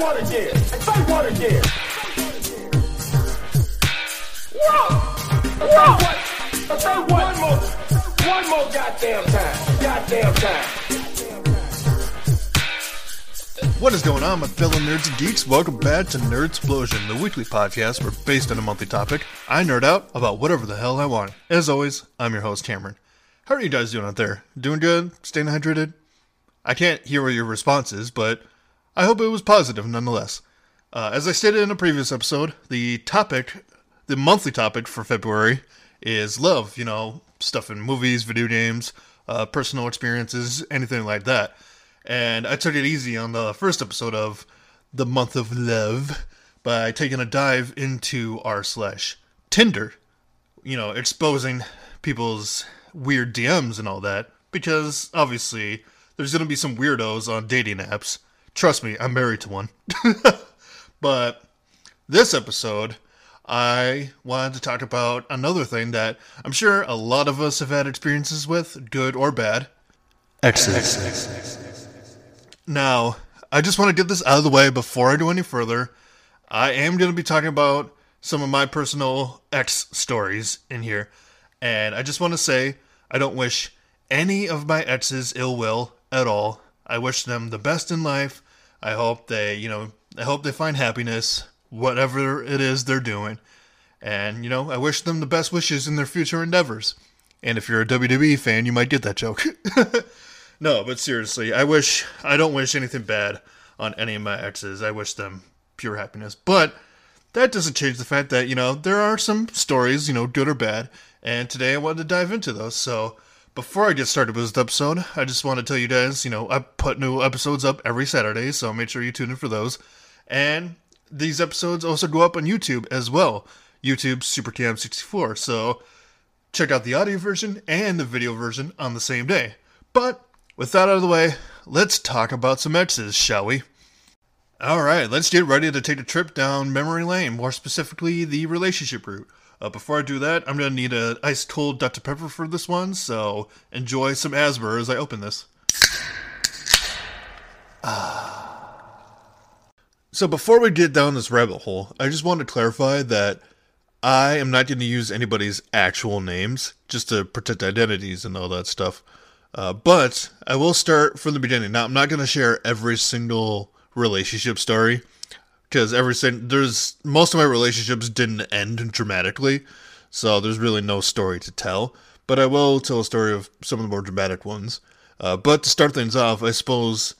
Say? Whoa! Whoa! Say? One more. One more goddamn time. Goddamn time. What is going on, my fellow nerds and geeks? Welcome back to Nerd Explosion, the weekly podcast where, based on a monthly topic, I nerd out about whatever the hell I want. As always, I'm your host, Cameron. How are you guys doing out there? Doing good? Staying hydrated? I can't hear what your response is, but I hope it was positive nonetheless. Uh, as I stated in a previous episode, the topic, the monthly topic for February is love. You know, stuff in movies, video games, uh, personal experiences, anything like that. And I took it easy on the first episode of the month of love by taking a dive into r slash Tinder. You know, exposing people's weird DMs and all that because obviously there's going to be some weirdos on dating apps. Trust me, I'm married to one. but this episode, I wanted to talk about another thing that I'm sure a lot of us have had experiences with, good or bad. Exes. Now, I just want to get this out of the way before I do any further. I am going to be talking about some of my personal ex stories in here. And I just want to say, I don't wish any of my exes ill will at all. I wish them the best in life. I hope they, you know, I hope they find happiness, whatever it is they're doing. And, you know, I wish them the best wishes in their future endeavors. And if you're a WWE fan, you might get that joke. no, but seriously, I wish, I don't wish anything bad on any of my exes. I wish them pure happiness. But that doesn't change the fact that, you know, there are some stories, you know, good or bad. And today I wanted to dive into those. So, before I get started with this episode, I just want to tell you guys, you know, I put new episodes up every Saturday, so make sure you tune in for those. And these episodes also go up on YouTube as well. YouTube SuperCam64. So check out the audio version and the video version on the same day. But with that out of the way, let's talk about some exes, shall we? Alright, let's get ready to take a trip down memory lane, more specifically the relationship route. Uh, before I do that, I'm gonna need a ice cold Dr Pepper for this one, so enjoy some asthma as I open this. Ah. So before we get down this rabbit hole, I just want to clarify that I am not going to use anybody's actual names just to protect identities and all that stuff. Uh, but I will start from the beginning. Now I'm not going to share every single relationship story because every there's most of my relationships didn't end dramatically, so there's really no story to tell. But I will tell a story of some of the more dramatic ones. Uh, but to start things off, I suppose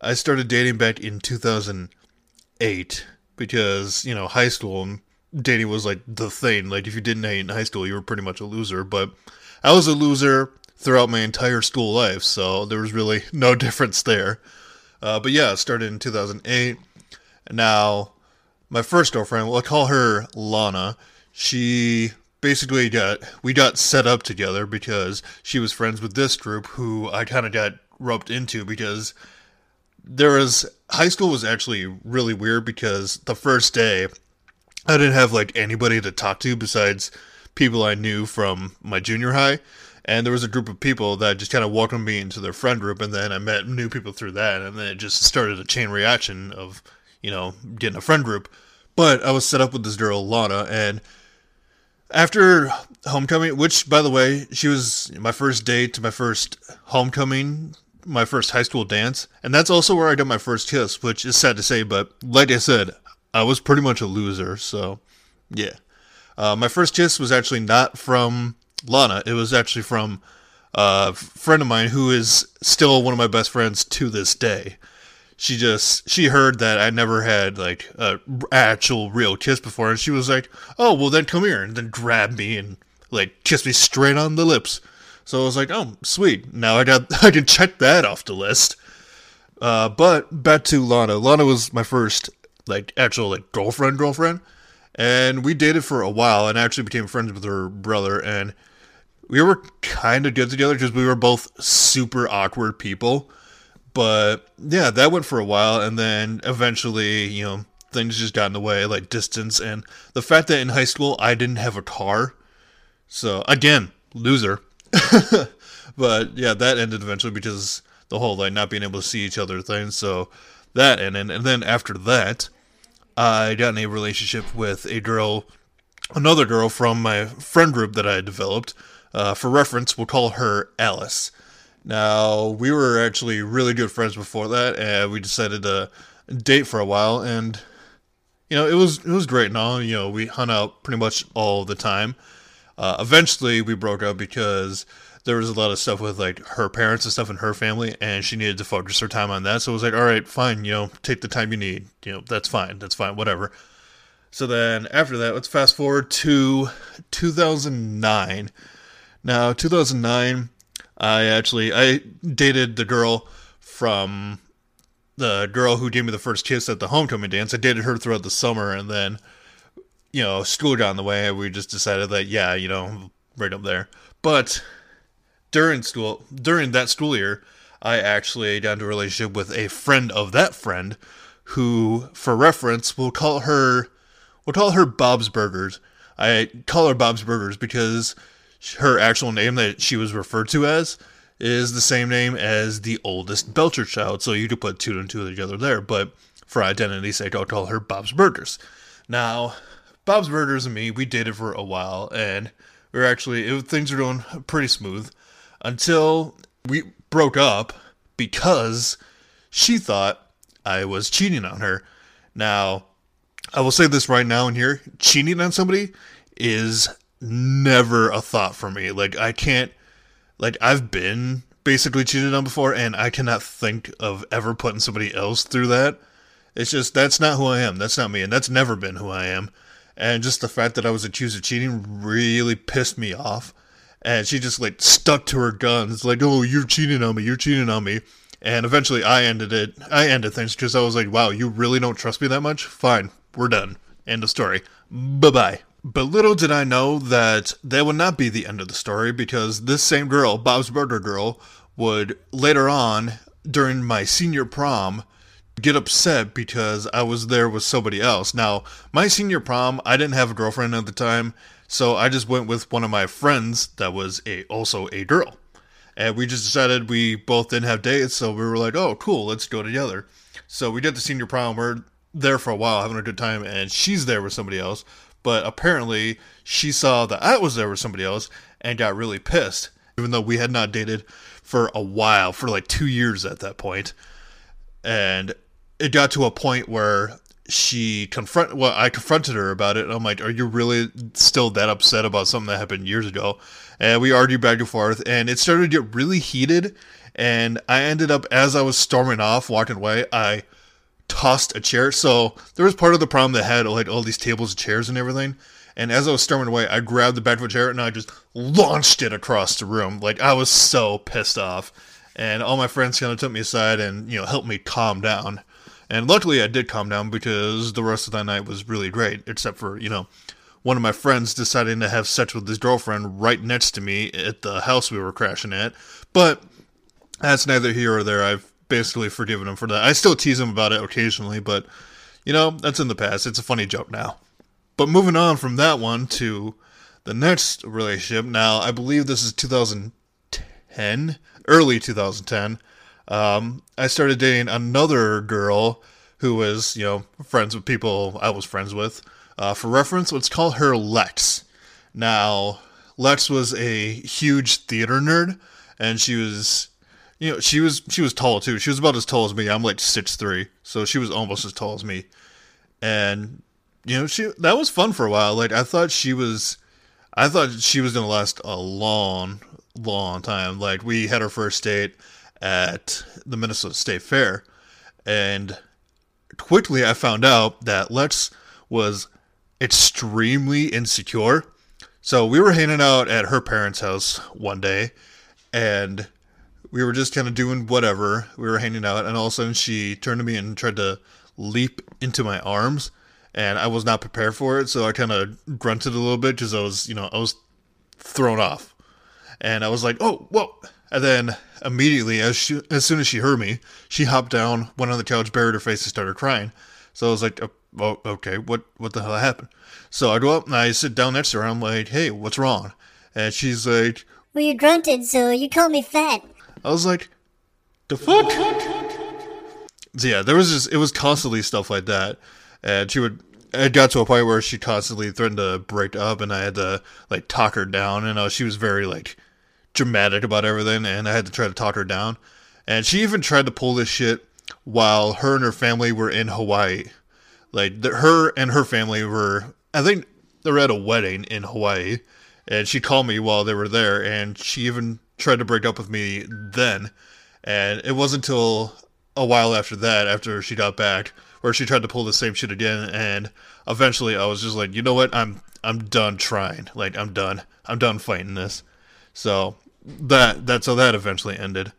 I started dating back in 2008 because you know high school and dating was like the thing. Like if you didn't date in high school, you were pretty much a loser. But I was a loser throughout my entire school life, so there was really no difference there. Uh, but yeah, it started in 2008. Now, my first girlfriend, we'll call her Lana. She basically got we got set up together because she was friends with this group who I kind of got roped into because there was high school was actually really weird because the first day I didn't have like anybody to talk to besides people I knew from my junior high. And there was a group of people that just kind of welcomed me into their friend group, and then I met new people through that, and then it just started a chain reaction of you know, getting a friend group. But I was set up with this girl, Lana, and after homecoming, which, by the way, she was my first date to my first homecoming, my first high school dance, and that's also where I got my first kiss, which is sad to say, but like I said, I was pretty much a loser, so yeah. Uh, my first kiss was actually not from Lana, it was actually from a friend of mine who is still one of my best friends to this day she just she heard that I never had like a actual real kiss before, and she was like, "Oh, well then come here," and then grabbed me and like kissed me straight on the lips. So I was like, "Oh, sweet! Now I got I can check that off the list." Uh, but back to Lana. Lana was my first like actual like girlfriend girlfriend, and we dated for a while and actually became friends with her brother and. We were kind of good together because we were both super awkward people but yeah, that went for a while, and then eventually, you know, things just got in the way, like distance, and the fact that in high school I didn't have a car. So again, loser. but yeah, that ended eventually because the whole like not being able to see each other thing. So that ended. And then after that, I got in a relationship with a girl, another girl from my friend group that I developed. Uh, for reference, we'll call her Alice. Now, we were actually really good friends before that, and we decided to date for a while, and you know, it was it was great and all. You know, we hung out pretty much all the time. Uh, eventually, we broke up because there was a lot of stuff with like her parents and stuff in her family, and she needed to focus her time on that. So it was like, all right, fine, you know, take the time you need. You know, that's fine, that's fine, whatever. So then after that, let's fast forward to 2009. Now, 2009, I actually I dated the girl from the girl who gave me the first kiss at the homecoming dance. I dated her throughout the summer, and then you know school got in the way. We just decided that yeah, you know, right up there. But during school, during that school year, I actually got into a relationship with a friend of that friend, who, for reference, we'll call her, we'll call her Bob's Burgers. I call her Bob's Burgers because her actual name that she was referred to as is the same name as the oldest Belcher child, so you could put two and two together there. But for identity's sake, I'll call her Bob's Burgers. Now, Bob's Burgers and me, we dated for a while, and we are actually it, things were going pretty smooth until we broke up because she thought I was cheating on her. Now, I will say this right now and here cheating on somebody is never a thought for me. Like, I can't, like, I've been basically cheated on before, and I cannot think of ever putting somebody else through that. It's just, that's not who I am. That's not me, and that's never been who I am. And just the fact that I was accused of cheating really pissed me off and she just like stuck to her guns, like, "Oh, you're cheating on me, you're cheating on me." And eventually, I ended it. I ended things because I was like, "Wow, you really don't trust me that much? Fine, we're done. End of story. Bye bye." But little did I know that that would not be the end of the story because this same girl, Bob's Burger Girl, would later on during my senior prom get upset because I was there with somebody else. Now, my senior prom, I didn't have a girlfriend at the time, so I just went with one of my friends that was a also a girl. And we just decided we both didn't have dates, so we were like, "Oh, cool, let's go together." So we did the senior prom. We're there for a while, having a good time, and she's there with somebody else. But apparently, she saw that I was there with somebody else and got really pissed, even though we had not dated for a while, for like two years at that point. And it got to a point where she confront well i confronted her about it and i'm like are you really still that upset about something that happened years ago and we argued back and forth and it started to get really heated and i ended up as i was storming off walking away i tossed a chair. So there was part of the problem that had like all these tables and chairs and everything. And as i was storming away i grabbed the back of a chair and i just launched it across the room. Like i was so pissed off. And all my friends kind of took me aside and you know helped me calm down. And luckily, I did calm down because the rest of that night was really great, except for, you know, one of my friends deciding to have sex with his girlfriend right next to me at the house we were crashing at. But that's neither here or there. I've basically forgiven him for that. I still tease him about it occasionally, but, you know, that's in the past. It's a funny joke now. But moving on from that one to the next relationship. Now, I believe this is 2010, early 2010. Um, I started dating another girl who was, you know, friends with people I was friends with. Uh, for reference, let's call her Lex. Now, Lex was a huge theater nerd, and she was, you know, she was she was tall too. She was about as tall as me. I'm like six three, so she was almost as tall as me. And you know, she that was fun for a while. Like I thought she was, I thought she was gonna last a long, long time. Like we had our first date at the Minnesota State Fair, and quickly I found out that Lex was extremely insecure. So we were hanging out at her parents' house one day, and we were just kind of doing whatever. We were hanging out, and all of a sudden she turned to me and tried to leap into my arms, and I was not prepared for it. So I kind of grunted a little bit because I was, you know, I was thrown off, and I was like, "Oh, whoa!" And then immediately, as she, as soon as she heard me, she hopped down, went on the couch, buried her face, and started crying. So I was like, oh, oh okay, what what the hell happened? So I go up and I sit down next to her. I'm like, hey, what's wrong? And she's like, well, you grunted, so you called me fat. I was like, the fuck? So yeah, there was just it was constantly stuff like that, and she would. It got to a point where she constantly threatened to break up, and I had to like talk her down. And uh, she was very like dramatic about everything, and I had to try to talk her down. And she even tried to pull this shit while her and her family were in Hawaii. Like the, her and her family were, I think they were at a wedding in Hawaii, and she called me while they were there, and she even tried to break up with me then. And it wasn't until a while after that, after she got back, where she tried to pull the same shit again. And eventually, I was just like, you know what? I'm I'm done trying. Like I'm done. I'm done fighting this. So that that's how that eventually ended.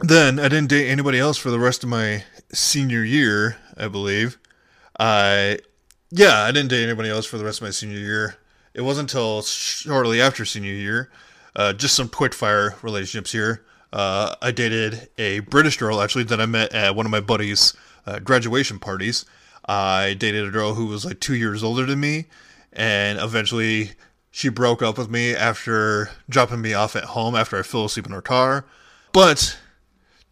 Then I didn't date anybody else for the rest of my senior year, I believe. I yeah, I didn't date anybody else for the rest of my senior year. It wasn't until shortly after senior year, uh, just some quick fire relationships here. Uh, I dated a British girl actually that I met at one of my buddies' uh, graduation parties. I dated a girl who was like two years older than me, and eventually she broke up with me after dropping me off at home after I fell asleep in her car. But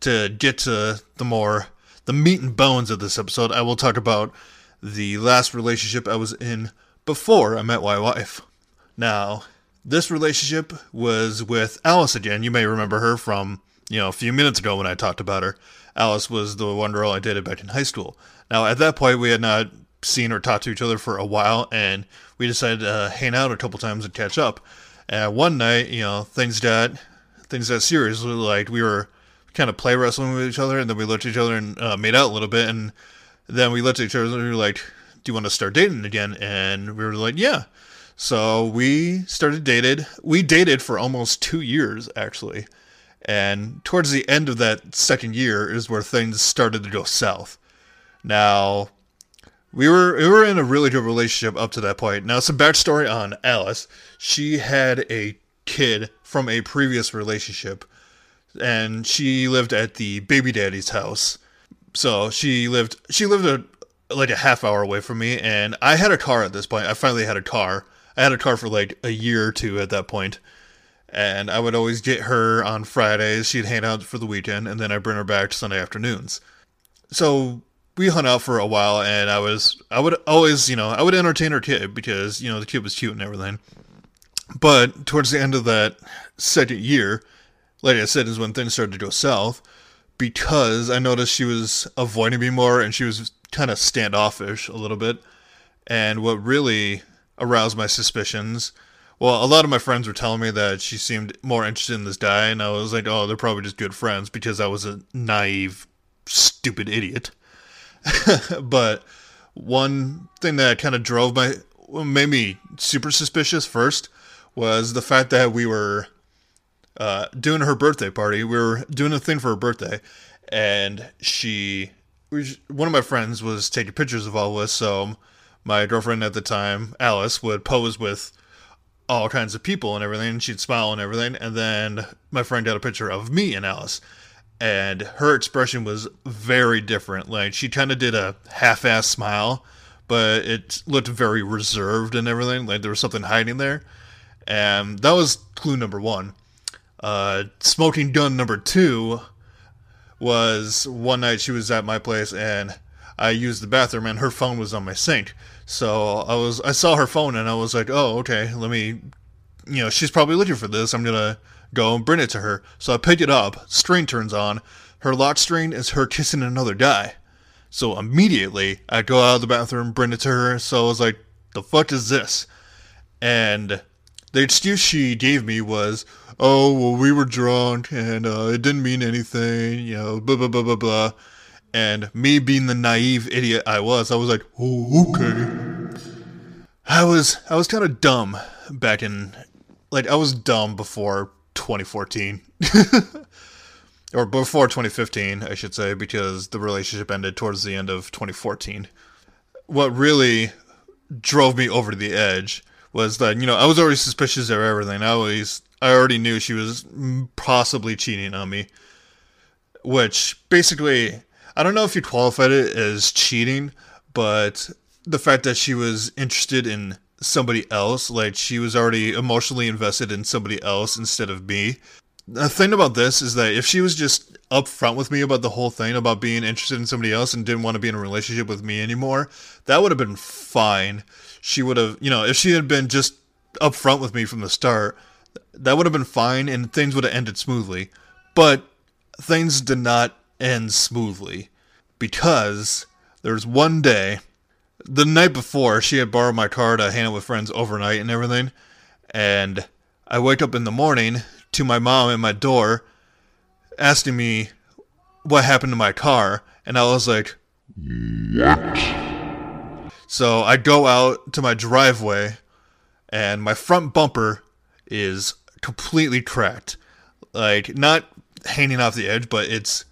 to get to the more the meat and bones of this episode, I will talk about the last relationship I was in before I met my wife. Now, this relationship was with Alice again. You may remember her from, you know, a few minutes ago when I talked about her. Alice was the one girl I dated back in high school. Now, at that point, we had not seen or talked to each other for a while, and we decided to hang out a couple times and catch up. And one night, you know, things got things got serious. Like we were kind of play wrestling with each other, and then we looked at each other and uh, made out a little bit, and then we looked at each other and we were like, "Do you want to start dating again?" And we were like, "Yeah." So we started dated. We dated for almost two years actually, and towards the end of that second year is where things started to go south. Now, we were we were in a really good relationship up to that point. Now, some backstory on Alice. She had a kid from a previous relationship and she lived at the baby daddy's house. So she lived she lived a like a half hour away from me, and I had a car at this point. I finally had a car. I had a car for like a year or two at that point, and I would always get her on Fridays. She'd hang out for the weekend, and then I'd bring her back Sunday afternoons. So we hung out for a while, and I was I would always you know I would entertain her kid because you know the kid was cute and everything. But towards the end of that second year, like I said, is when things started to go south because I noticed she was avoiding me more and she was kind of standoffish a little bit. And what really aroused my suspicions, well, a lot of my friends were telling me that she seemed more interested in this guy, and I was like, oh, they're probably just good friends because I was a naive, stupid idiot. but one thing that kind of drove my, made me super suspicious first was the fact that we were uh, doing her birthday party. We were doing a thing for her birthday, and she, one of my friends was taking pictures of all of us. So my girlfriend at the time, Alice, would pose with all kinds of people and everything. And she'd smile and everything. And then my friend got a picture of me and Alice. And her expression was very different. Like she kind of did a half-ass smile, but it looked very reserved and everything. Like there was something hiding there. And that was clue number one. Uh, smoking gun number two was one night she was at my place and I used the bathroom and her phone was on my sink. So I was I saw her phone and I was like, oh okay, let me, you know, she's probably looking for this. I'm gonna go and bring it to her. So I pick it up. String turns on. Her lock string is her kissing another guy. So immediately I go out of the bathroom, bring it to her. So I was like, the fuck is this? And the excuse she gave me was, "Oh, well, we were drunk and uh, it didn't mean anything," you know, blah blah blah blah blah. And me being the naive idiot I was, I was like, "Oh, okay." I was I was kind of dumb back in, like I was dumb before 2014. or before 2015, I should say, because the relationship ended towards the end of 2014. What really drove me over the edge was that you know I was already suspicious of everything. I always I already knew she was possibly cheating on me, which basically I don't know if you qualified it as cheating, but the fact that she was interested in somebody else, like she was already emotionally invested in somebody else instead of me. The thing about this is that if she was just upfront with me about the whole thing about being interested in somebody else and didn't want to be in a relationship with me anymore, that would have been fine. She would have, you know, if she had been just upfront with me from the start, that would have been fine and things would have ended smoothly. But things did not end smoothly because there's one day, the night before, she had borrowed my car to hang out with friends overnight and everything. And I wake up in the morning to my mom at my door asking me what happened to my car. And I was like, What? So I go out to my driveway and my front bumper is completely cracked. Like, not hanging off the edge, but it's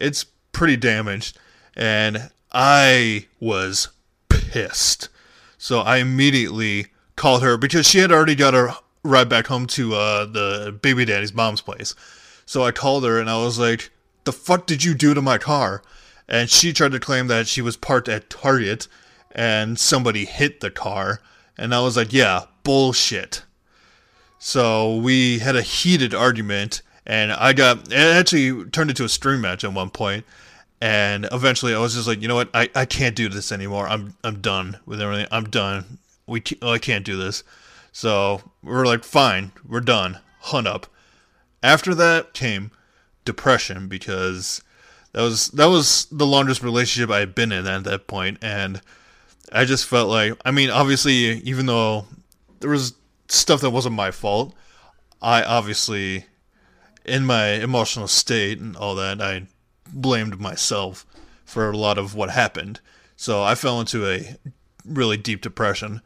it's pretty damaged. And I was pissed. So I immediately called her because she had already got a ride back home to uh, the baby daddy's mom's place. So I called her and I was like, "The fuck did you do to my car?" And she tried to claim that she was parked at Target and somebody hit the car. And I was like, "Yeah, bullshit." So we had a heated argument and I got it actually turned into a string match at one point. And eventually, I was just like, you know what? I, I can't do this anymore. I'm I'm done with everything. I'm done. We I can't do this. So we're like, fine, we're done. Hunt up. After that came depression because that was that was the longest relationship I had been in at that point, and I just felt like, I mean, obviously, even though there was stuff that wasn't my fault, I obviously, in my emotional state and all that, I blamed myself for a lot of what happened. So I fell into a really deep depression.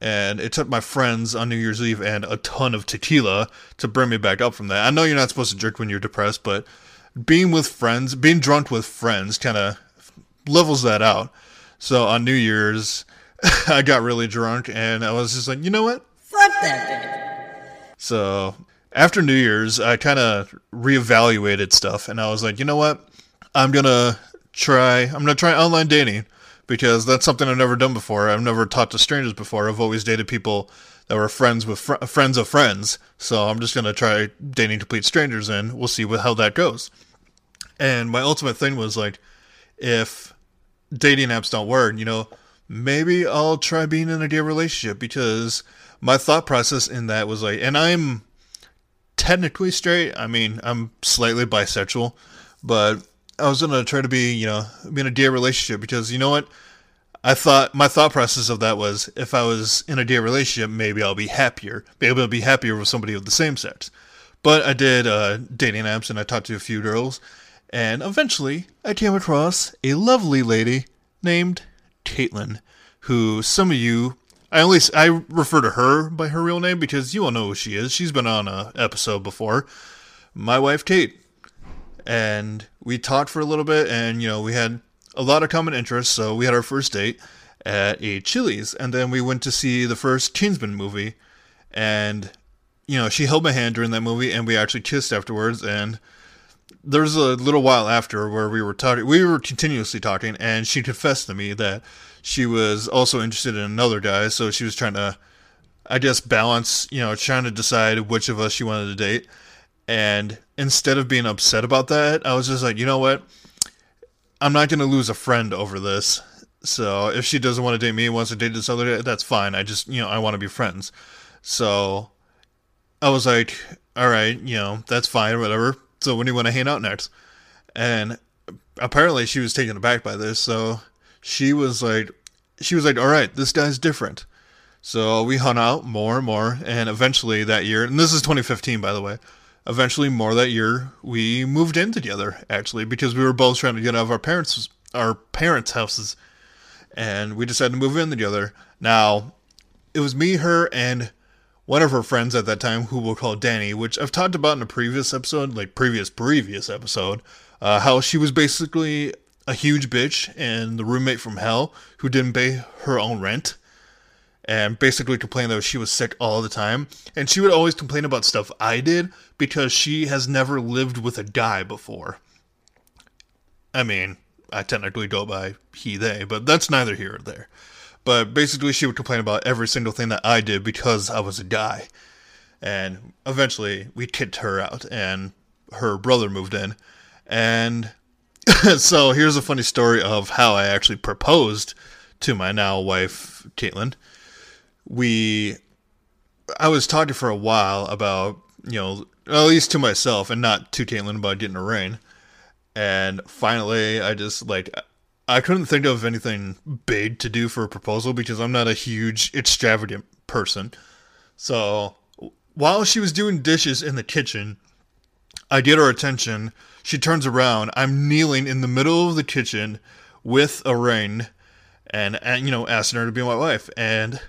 And it took my friends on New Year's Eve and a ton of tequila to bring me back up from that. I know you're not supposed to drink when you're depressed, but being with friends, being drunk with friends kind of levels that out. So on New Year's, I got really drunk and I was just like, you know what? Fuck that So after New Year's, I kind of reevaluated stuff and I was like, you know what? I'm gonna try. I'm gonna try online dating because that's something I've never done before. I've never talked to strangers before. I've always dated people that were friends with fr- friends of friends. So I'm just gonna try dating complete strangers, and we'll see what, how that goes. And my ultimate thing was like, if dating apps don't work, you know, maybe I'll try being in a gay relationship because my thought process in that was like, and I'm technically straight. I mean, I'm slightly bisexual, but I was gonna try to be, you know, be in a gay relationship because you know what? I thought my thought process of that was if I was in a gay relationship, maybe I'll be happier, Maybe I'll be happier with somebody of the same sex. But I did uh, dating apps and I talked to a few girls, and eventually I came across a lovely lady named Caitlin, who some of you I only I refer to her by her real name because you all know who she is. She's been on a episode before. My wife Kate and we talked for a little bit and you know we had a lot of common interests so we had our first date at a chili's and then we went to see the first kingsman movie and you know she held my hand during that movie and we actually kissed afterwards and there's a little while after where we were talking we were continuously talking and she confessed to me that she was also interested in another guy so she was trying to i guess balance you know trying to decide which of us she wanted to date and instead of being upset about that, I was just like, you know what? I'm not going to lose a friend over this. So if she doesn't want to date me, and wants to date this other guy, that's fine. I just, you know, I want to be friends. So I was like, all right, you know, that's fine, whatever. So when do you want to hang out next? And apparently she was taken aback by this. So she was like, she was like, all right, this guy's different. So we hung out more and more. And eventually that year, and this is 2015, by the way eventually more that year we moved in together actually because we were both trying to get out of our parents our parents houses and we decided to move in together now it was me her and one of her friends at that time who we'll call danny which i've talked about in a previous episode like previous previous episode uh, how she was basically a huge bitch and the roommate from hell who didn't pay her own rent and basically complained that she was sick all the time. And she would always complain about stuff I did because she has never lived with a guy before. I mean, I technically go by he, they, but that's neither here or there. But basically, she would complain about every single thing that I did because I was a guy. And eventually, we kicked her out, and her brother moved in. And so here's a funny story of how I actually proposed to my now wife, Caitlin. We, I was talking for a while about, you know, at least to myself and not to Caitlin about getting a ring. And finally, I just like, I couldn't think of anything big to do for a proposal because I'm not a huge extravagant person. So while she was doing dishes in the kitchen, I get her attention. She turns around. I'm kneeling in the middle of the kitchen with a ring and, and you know, asking her to be my wife. And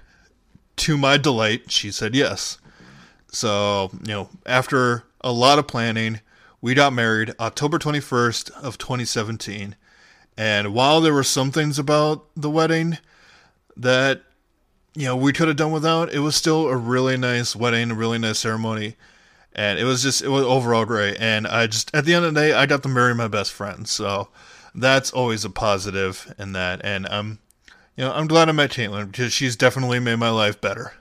to my delight, she said yes. So, you know, after a lot of planning, we got married October 21st of 2017. And while there were some things about the wedding that you know we could have done without, it was still a really nice wedding, a really nice ceremony. And it was just it was overall great. And I just at the end of the day, I got to marry my best friend. So that's always a positive in that. And I'm you know, I'm glad I met Caitlin because she's definitely made my life better.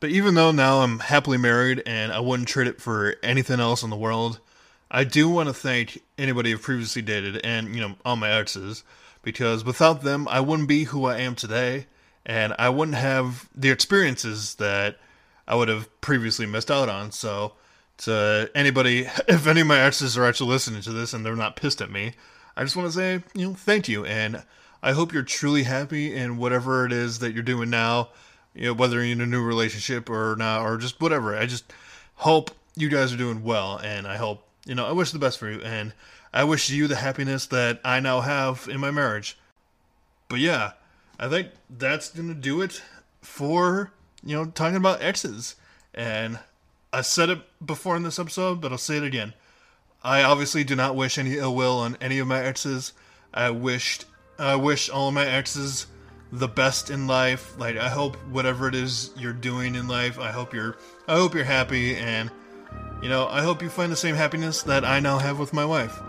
But even though now I'm happily married and I wouldn't trade it for anything else in the world, I do want to thank anybody I've previously dated and, you know, all my exes because without them, I wouldn't be who I am today and I wouldn't have the experiences that I would have previously missed out on. So, to anybody, if any of my exes are actually listening to this and they're not pissed at me, I just want to say, you know, thank you. And I hope you're truly happy in whatever it is that you're doing now you know, whether you're in a new relationship or not, or just whatever. I just hope you guys are doing well, and I hope, you know, I wish the best for you, and I wish you the happiness that I now have in my marriage. But yeah, I think that's gonna do it for, you know, talking about exes. And I said it before in this episode, but I'll say it again. I obviously do not wish any ill will on any of my exes. I wished I wish all of my exes the best in life. Like I hope whatever it is you're doing in life, I hope you're I hope you're happy and you know, I hope you find the same happiness that I now have with my wife.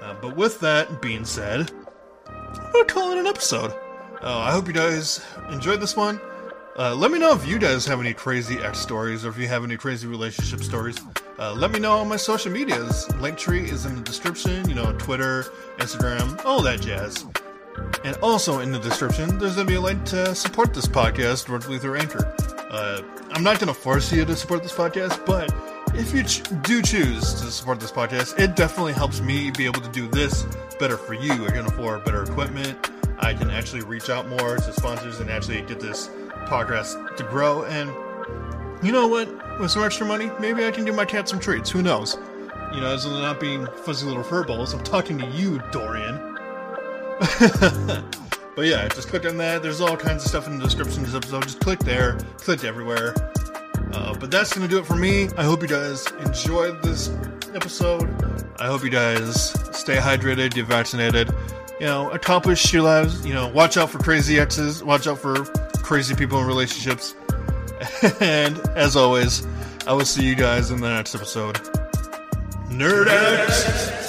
Uh, but with that being said, I'm gonna call it an episode. Uh, I hope you guys enjoyed this one. Uh, let me know if you guys have any crazy ex stories or if you have any crazy relationship stories. Uh, let me know on my social medias. Linktree is in the description, you know, Twitter, Instagram, all that jazz. And also in the description, there's going to be a link to support this podcast directly through Anchor. Uh, I'm not going to force you to support this podcast, but if you ch- do choose to support this podcast, it definitely helps me be able to do this better for you. I can afford better equipment. I can actually reach out more to sponsors and actually get this podcast to grow. And you know what? With some extra money, maybe I can give my cat some treats. Who knows? You know, as I'm not being fuzzy little furballs, I'm talking to you, Dorian. but yeah, just click on that. There's all kinds of stuff in the description of this episode. Just click there, click everywhere. Uh, but that's going to do it for me. I hope you guys enjoyed this episode. I hope you guys stay hydrated, get vaccinated, you know, accomplish your lives. You know, watch out for crazy exes, watch out for crazy people in relationships. and as always, I will see you guys in the next episode. Nerd out!